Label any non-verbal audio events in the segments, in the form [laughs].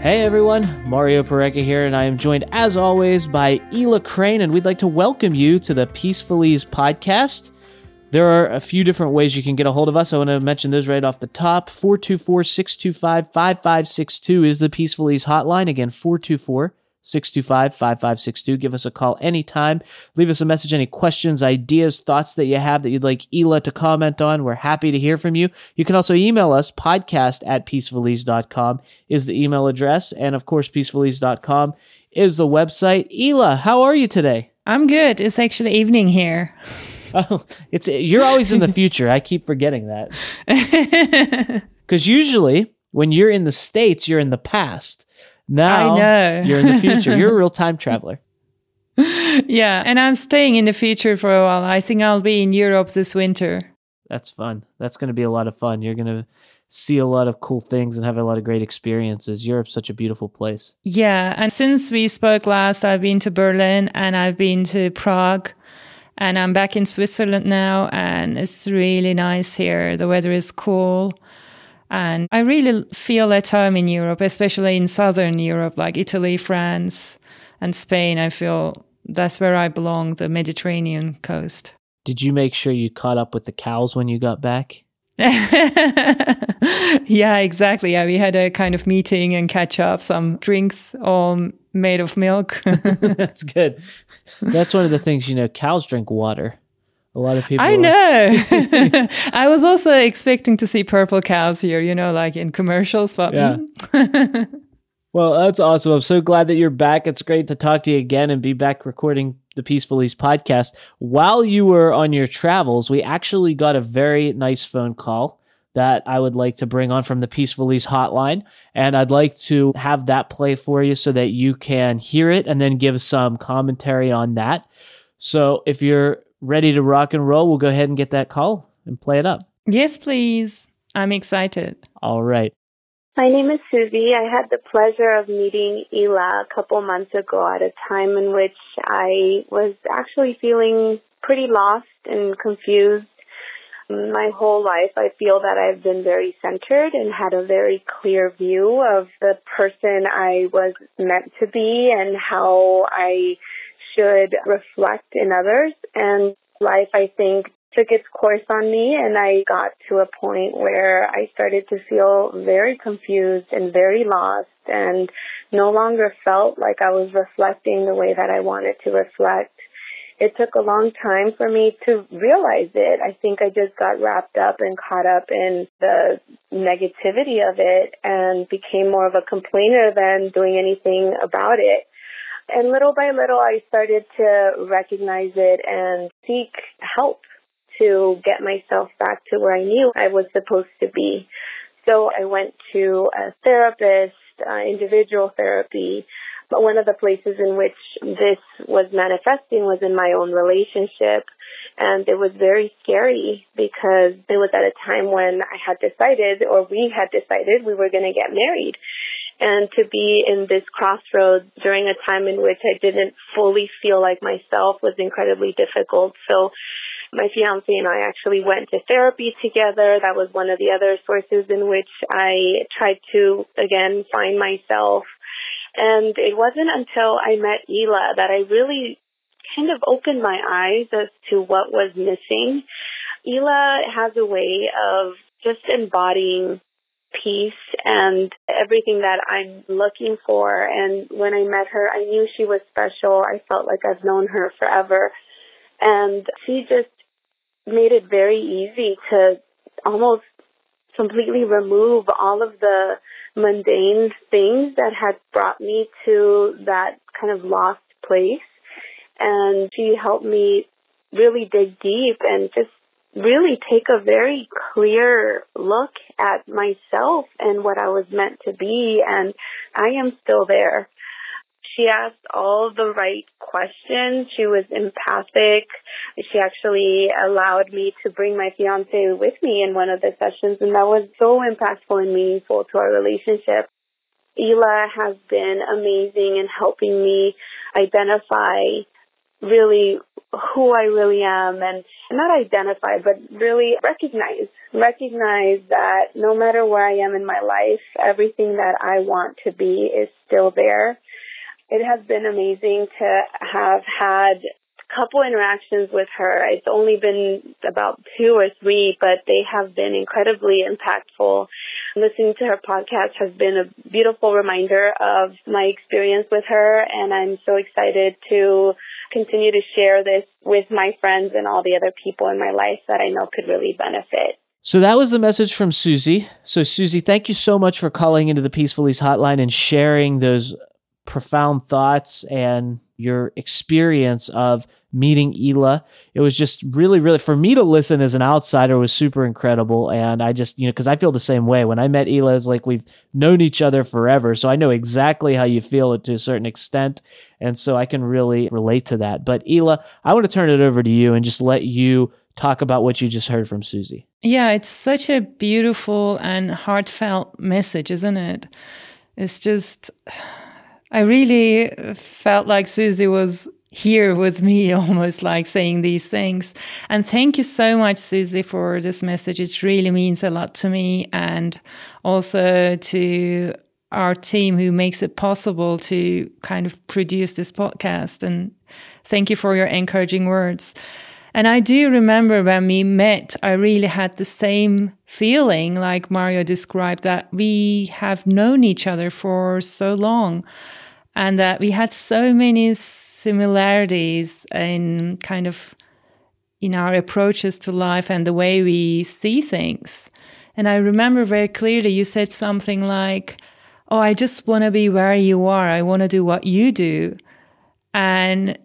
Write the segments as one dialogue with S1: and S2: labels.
S1: Hey everyone, Mario Pareca here, and I am joined as always by Ela Crane, and we'd like to welcome you to the Peaceful Ease podcast. There are a few different ways you can get a hold of us. I want to mention those right off the top. 424 625 5562 is the Peaceful Ease hotline. Again, 424 625 5562. Give us a call anytime. Leave us a message, any questions, ideas, thoughts that you have that you'd like Ela to comment on. We're happy to hear from you. You can also email us. Podcast at peacefulease.com is the email address. And of course, peacefulease.com is the website. Ela, how are you today?
S2: I'm good. It's actually evening here. [laughs]
S1: Oh, it's you're always in the [laughs] future. I keep forgetting that. [laughs] Because usually when you're in the states, you're in the past. Now
S2: I know.
S1: you're in the future. You're a real [laughs] time traveler.
S2: yeah, and I'm staying in the future for a while. I think I'll be in Europe this winter.
S1: That's fun. That's going to be a lot of fun. You're going to see a lot of cool things and have a lot of great experiences. Europe's such a beautiful place.
S2: Yeah, and since we spoke last, I've been to Berlin and I've been to Prague and I'm back in Switzerland now and it's really nice here. The weather is cool. And I really feel at home in Europe, especially in southern Europe, like Italy, France, and Spain. I feel that's where I belong, the Mediterranean coast.
S1: Did you make sure you caught up with the cows when you got back? [laughs]
S2: yeah, exactly. Yeah, we had a kind of meeting and catch up, some drinks all made of milk. [laughs] [laughs]
S1: That's good. That's one of the things, you know, cows drink water. A lot of people.
S2: I know. [laughs] [laughs] I was also expecting to see purple cows here, you know, like in commercials, but
S1: Yeah. Hmm. [laughs] Well, that's awesome. I'm so glad that you're back. It's great to talk to you again and be back recording the Peaceful Ease podcast. While you were on your travels, we actually got a very nice phone call that I would like to bring on from the Peaceful Ease hotline. And I'd like to have that play for you so that you can hear it and then give some commentary on that. So if you're ready to rock and roll, we'll go ahead and get that call and play it up.
S2: yes, please. I'm excited.
S1: All right.
S3: My name is Susie. I had the pleasure of meeting Ela a couple months ago at a time in which I was actually feeling pretty lost and confused. My whole life, I feel that I've been very centered and had a very clear view of the person I was meant to be and how I should reflect in others. And life, I think, took its course on me and I got to a point where I started to feel very confused and very lost and no longer felt like I was reflecting the way that I wanted to reflect. It took a long time for me to realize it. I think I just got wrapped up and caught up in the negativity of it and became more of a complainer than doing anything about it. And little by little, I started to recognize it and seek help to get myself back to where I knew I was supposed to be. So I went to a therapist, uh, individual therapy. But one of the places in which this was manifesting was in my own relationship. And it was very scary because it was at a time when I had decided, or we had decided, we were going to get married and to be in this crossroads during a time in which I didn't fully feel like myself was incredibly difficult. So my fiance and I actually went to therapy together. That was one of the other sources in which I tried to again find myself. And it wasn't until I met Ela that I really kind of opened my eyes as to what was missing. Ela has a way of just embodying peace and everything that I'm looking for. And when I met her, I knew she was special. I felt like I've known her forever. And she just made it very easy to almost completely remove all of the mundane things that had brought me to that kind of lost place. And she helped me really dig deep and just really take a very clear look at myself and what I was meant to be. And I am still there. She asked all the right questions. She was empathic. She actually allowed me to bring my fiance with me in one of the sessions, and that was so impactful and meaningful to our relationship. Ela has been amazing in helping me identify really who I really am and not identify, but really recognize, recognize that no matter where I am in my life, everything that I want to be is still there. It has been amazing to have had couple interactions with her. It's only been about two or three, but they have been incredibly impactful. Listening to her podcast has been a beautiful reminder of my experience with her, and I'm so excited to continue to share this with my friends and all the other people in my life that I know could really benefit.
S1: So that was the message from Susie. So Susie, thank you so much for calling into the Peaceful Peacefully's hotline and sharing those profound thoughts and your experience of meeting Ela. It was just really, really, for me to listen as an outsider was super incredible. And I just, you know, because I feel the same way. When I met Ela, it's like we've known each other forever. So I know exactly how you feel it to a certain extent. And so I can really relate to that. But Ela, I want to turn it over to you and just let you talk about what you just heard from Susie.
S2: Yeah, it's such a beautiful and heartfelt message, isn't it? It's just, I really uh, felt like Susie was here with me, [laughs] almost like saying these things. And thank you so much, Susie, for this message. It really means a lot to me and also to our team who makes it possible to kind of produce this podcast. And thank you for your encouraging words. And I do remember when we met, I really had the same feeling like Mario described that we have known each other for so long and that we had so many similarities in kind of in our approaches to life and the way we see things. And I remember very clearly you said something like, Oh, I just want to be where you are. I want to do what you do. And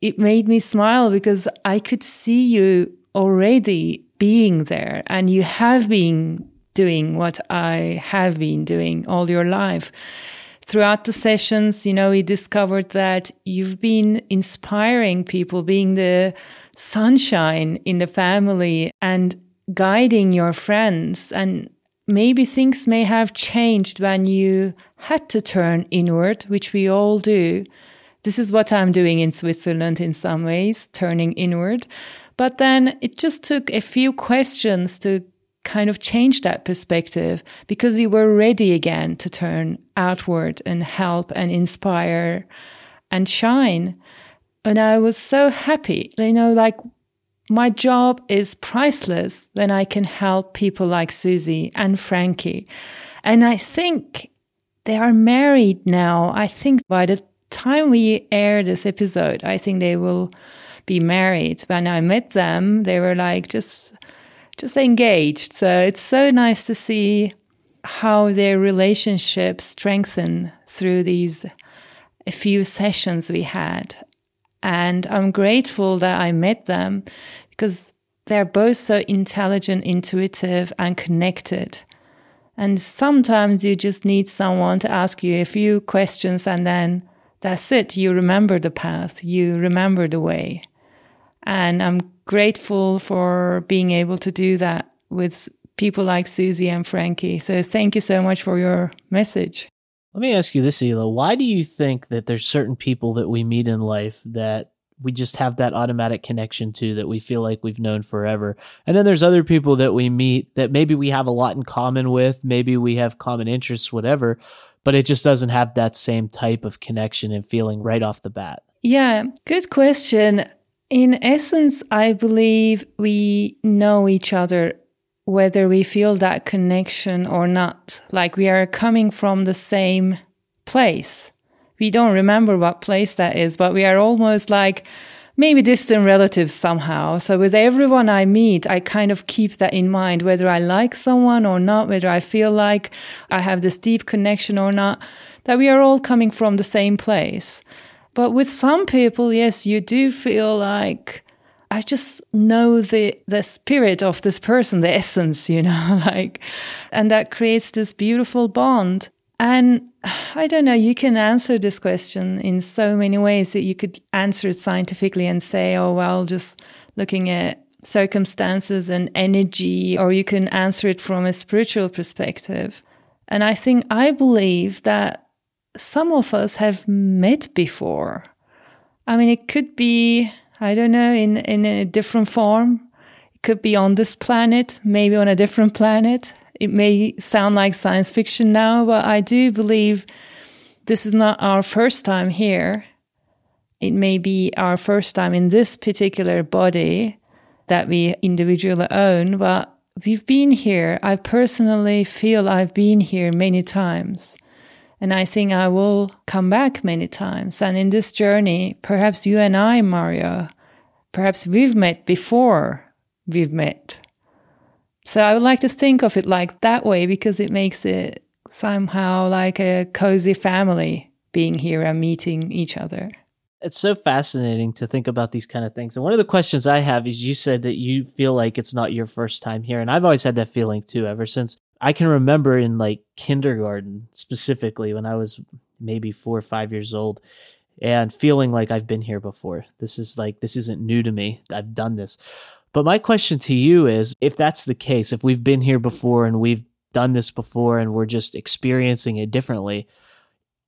S2: it made me smile because I could see you already being there and you have been doing what I have been doing all your life. Throughout the sessions, you know, we discovered that you've been inspiring people, being the sunshine in the family and guiding your friends. And maybe things may have changed when you had to turn inward, which we all do this is what I'm doing in Switzerland in some ways, turning inward. But then it just took a few questions to kind of change that perspective because you were ready again to turn outward and help and inspire and shine. And I was so happy. You know, like my job is priceless when I can help people like Susie and Frankie. And I think they are married now. I think by the time we air this episode, I think they will be married. When I met them, they were like just just engaged. So it's so nice to see how their relationship strengthened through these few sessions we had. And I'm grateful that I met them because they're both so intelligent, intuitive, and connected. And sometimes you just need someone to ask you a few questions and then that's it. You remember the path, you remember the way. And I'm grateful for being able to do that with people like Susie and Frankie. So thank you so much for your message.
S1: Let me ask you this, Ela. Why do you think that there's certain people that we meet in life that we just have that automatic connection to that we feel like we've known forever. And then there's other people that we meet that maybe we have a lot in common with, maybe we have common interests, whatever, but it just doesn't have that same type of connection and feeling right off the bat?
S2: Yeah, good question. In essence, I believe we know each other whether we feel that connection or not. Like we are coming from the same place. We don't remember what place that is, but we are almost like maybe distant relatives somehow. So with everyone I meet, I kind of keep that in mind, whether I like someone or not, whether I feel like I have this deep connection or not, that we are all coming from the same place. But with some people, yes, you do feel like I just know the the spirit of this person, the essence, you know, [laughs] like and that creates this beautiful bond. And I don't know, you can answer this question in so many ways that you could answer it scientifically and say, oh, well, just looking at circumstances and energy, or you can answer it from a spiritual perspective. And I think I believe that some of us have met before. I mean, it could be, I don't know, in, in a different form. It could be on this planet, maybe on a different planet. It may sound like science fiction now, but I do believe this is not our first time here. It may be our first time in this particular body that we individually own, but we've been here. I personally feel I've been here many times. And I think I will come back many times. And in this journey, perhaps you and I, Mario, perhaps we've met before we've met. So I would like to think of it like that way because it makes it somehow like a cozy family being here and meeting each other.
S1: It's so fascinating to think about these kind of things. And one of the questions I have is you said that you feel like it's not your first time here. And I've always had that feeling too, ever since I can remember in like kindergarten specifically when I was maybe four or five years old and feeling like I've been here before. This is like, this isn't new to me. I've done this. But my question to you is if that's the case, if we've been here before and we've done this before and we're just experiencing it differently,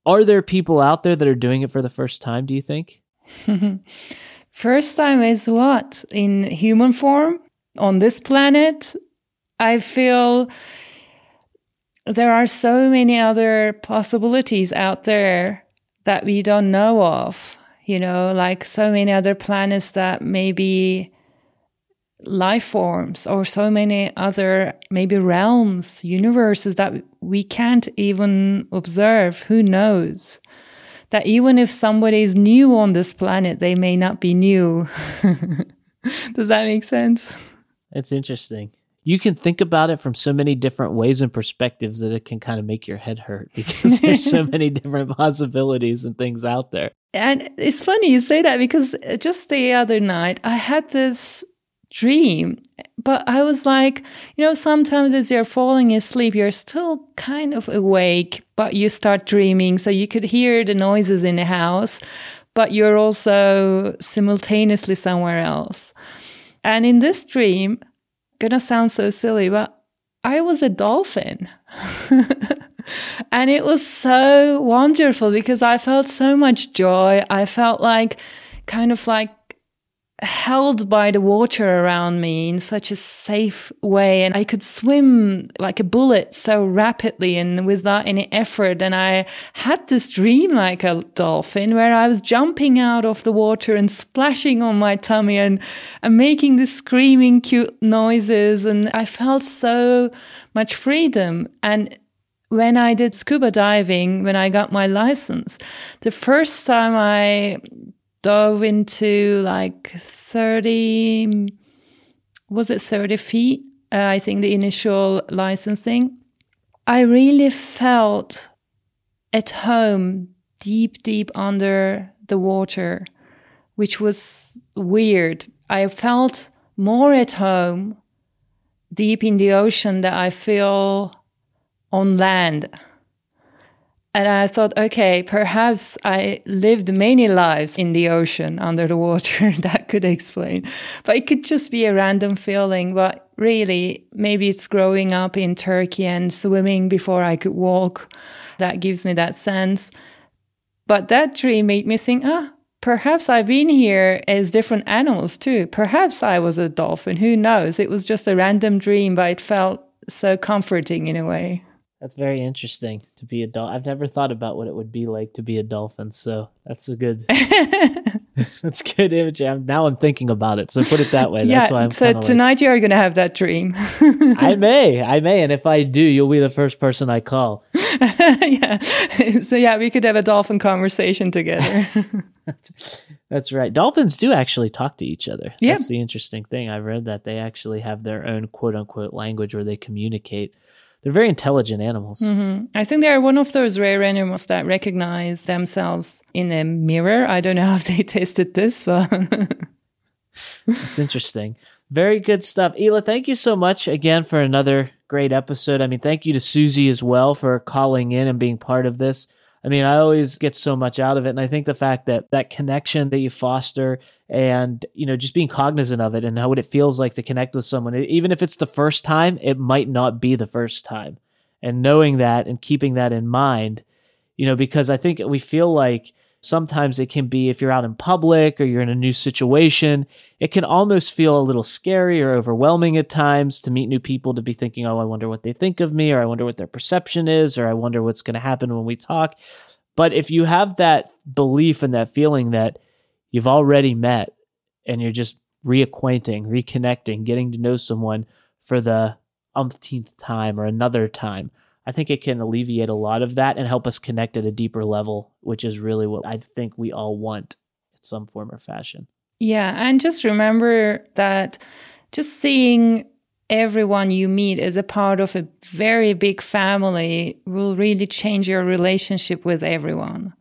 S1: are there people out there that are doing it for the first time, do you think? [laughs]
S2: first time is what? In human form? On this planet? I feel there are so many other possibilities out there that we don't know of, you know, like so many other planets that maybe life forms or so many other maybe realms, universes that we can't even observe. Who knows? That even if somebody is new on this planet, they may not be new. [laughs] Does that make sense?
S1: It's interesting. You can think about it from so many different ways and perspectives that it can kind of make your head hurt [laughs] because there's so [laughs] many different possibilities and things out there.
S2: And it's funny you say that because just the other night I had this dream. But I was like, you know, sometimes as you're falling asleep, you're still kind of awake, but you start dreaming. So you could hear the noises in the house, but you're also simultaneously somewhere else. And in this dream, gonna sound so silly, but I was a dolphin. [laughs] and it was so wonderful because I felt so much joy. I felt like kind of like held by the water around me in such a safe way and I could swim like a bullet so rapidly and without any effort and I had this dream like a dolphin where I was jumping out of the water and splashing on my tummy and, and making these screaming cute noises and I felt so much freedom. And when I did scuba diving, when I got my license, the first time I dove into like 30 was it 30 feet? Uh, i think the initial licensing. I really felt at home deep deep under the water which was weird. I felt more at home deep in the ocean than i feel on land and I thought, okay, perhaps I lived many lives in the ocean under the water. [laughs] that could explain. But it could just be a random feeling. But really, maybe it's growing up in Turkey and swimming before I could walk. That gives me that sense. But that dream made me think, ah, perhaps I've been here as different animals too. Perhaps I was a dolphin. Who knows? It was just a random dream, but it felt so comforting in a way.
S1: That's very interesting to be a dolphin. I've never thought about what it would be like to be a dolphin. So that's a good, [laughs] [laughs] that's good image. I'm, now I'm thinking about it. So put it that way.
S2: Yeah,
S1: that's why I'm
S2: so tonight
S1: like,
S2: you are going to have that dream. [laughs]
S1: I may, I may. And if I do, you'll be the first person I call.
S2: yeah. So yeah, we could have a dolphin conversation together.
S1: That's right. Dolphins do actually talk to each other.
S2: Yeah.
S1: That's the interesting thing. I've read that they actually have their own quote unquote language where they communicate. They're very intelligent animals.
S2: hmm I think they are one of those rare animals that recognize themselves in a mirror. I don't know [laughs] if they tested this, but [laughs]
S1: It's interesting. Very good stuff. Ela, thank you so much again for another great episode. I mean, thank you to Susie as well for calling in and being part of this. I mean, I always get so much out of it. And I think the fact that that connection that you foster and, you know, just being cognizant of it and how what it feels like to connect with someone, even if it's the first time, it might not be the first time. And knowing that and keeping that in mind, you know, because I think we feel like sometimes it can be if you're out in public or you're in a new situation, it can almost feel a little scary or overwhelming at times to meet new people to be thinking, oh, I wonder what they think of me, or I wonder what their perception is, or I wonder what's going to happen when we talk. But if you have that belief and that feeling that you've already met and you're just reacquainting, reconnecting, getting to know someone for the umpteenth time or another time, I think it can alleviate a lot of that and help us connect at a deeper level, which is really what I think we all want in some form or fashion.
S2: yeah. And just remember that just seeing everyone you meet as a part of a very big family will really change your relationship with everyone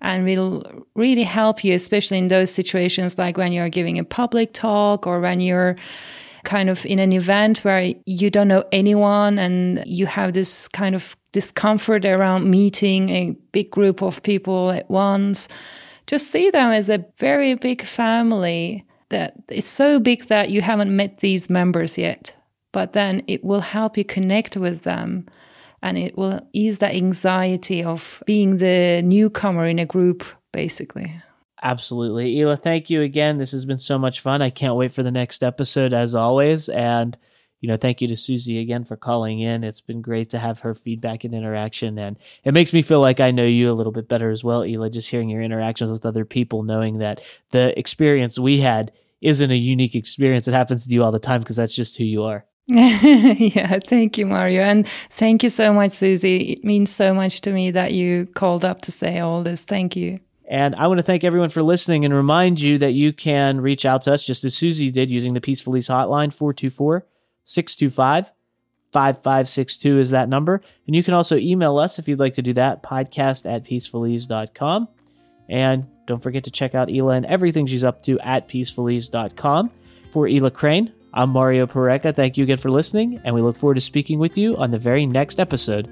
S2: and will really help you, especially in those situations like when you're giving a public talk or when you're kind of in an event where you don't know anyone and you have this kind of discomfort around meeting a big group of people at once. Just see them as a very big family that is so big that you haven't met these members yet. But then it will help you connect with them and it will ease that anxiety of being the newcomer in a group, basically.
S1: Absolutely. Ela, thank you again. This has been so much fun. I can't wait for the next episode as always. And, you know, thank you to Susie again for calling in. It's been great to have her feedback and interaction. And it makes me feel like I know you a little bit better as well, Ela, just hearing your interactions with other people, knowing that the experience we had isn't a unique experience. It happens to you all the time because that's just who you are. [laughs]
S2: yeah, thank you, Mario. And thank you so much, Susie. It means so much to me that you called up to say all this. Thank you.
S1: And I want to thank everyone for listening and remind you that you can reach out to us just as Susie did using the Peaceful Ease hotline 424 625 5562 is that number. And you can also email us if you'd like to do that, podcast at peacefulease.com. And don't forget to check out Ela and everything she's up to at peacefulease.com. For Ela Crane, I'm Mario Pareca. Thank you again for listening, and we look forward to speaking with you on the very next episode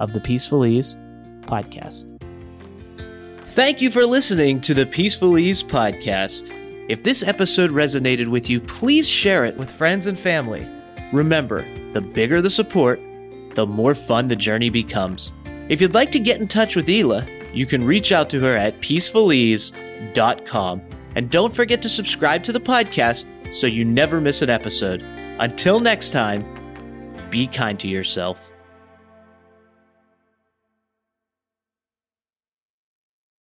S1: of the Peaceful Ease podcast. Thank you for listening to the Peaceful Ease podcast. If this episode resonated with you, please share it with friends and family. Remember, the bigger the support, the more fun the journey becomes. If you'd like to get in touch with Ela, you can reach out to her at peacefulease.com. And don't forget to subscribe to the podcast so you never miss an episode. Until next time, be kind to yourself.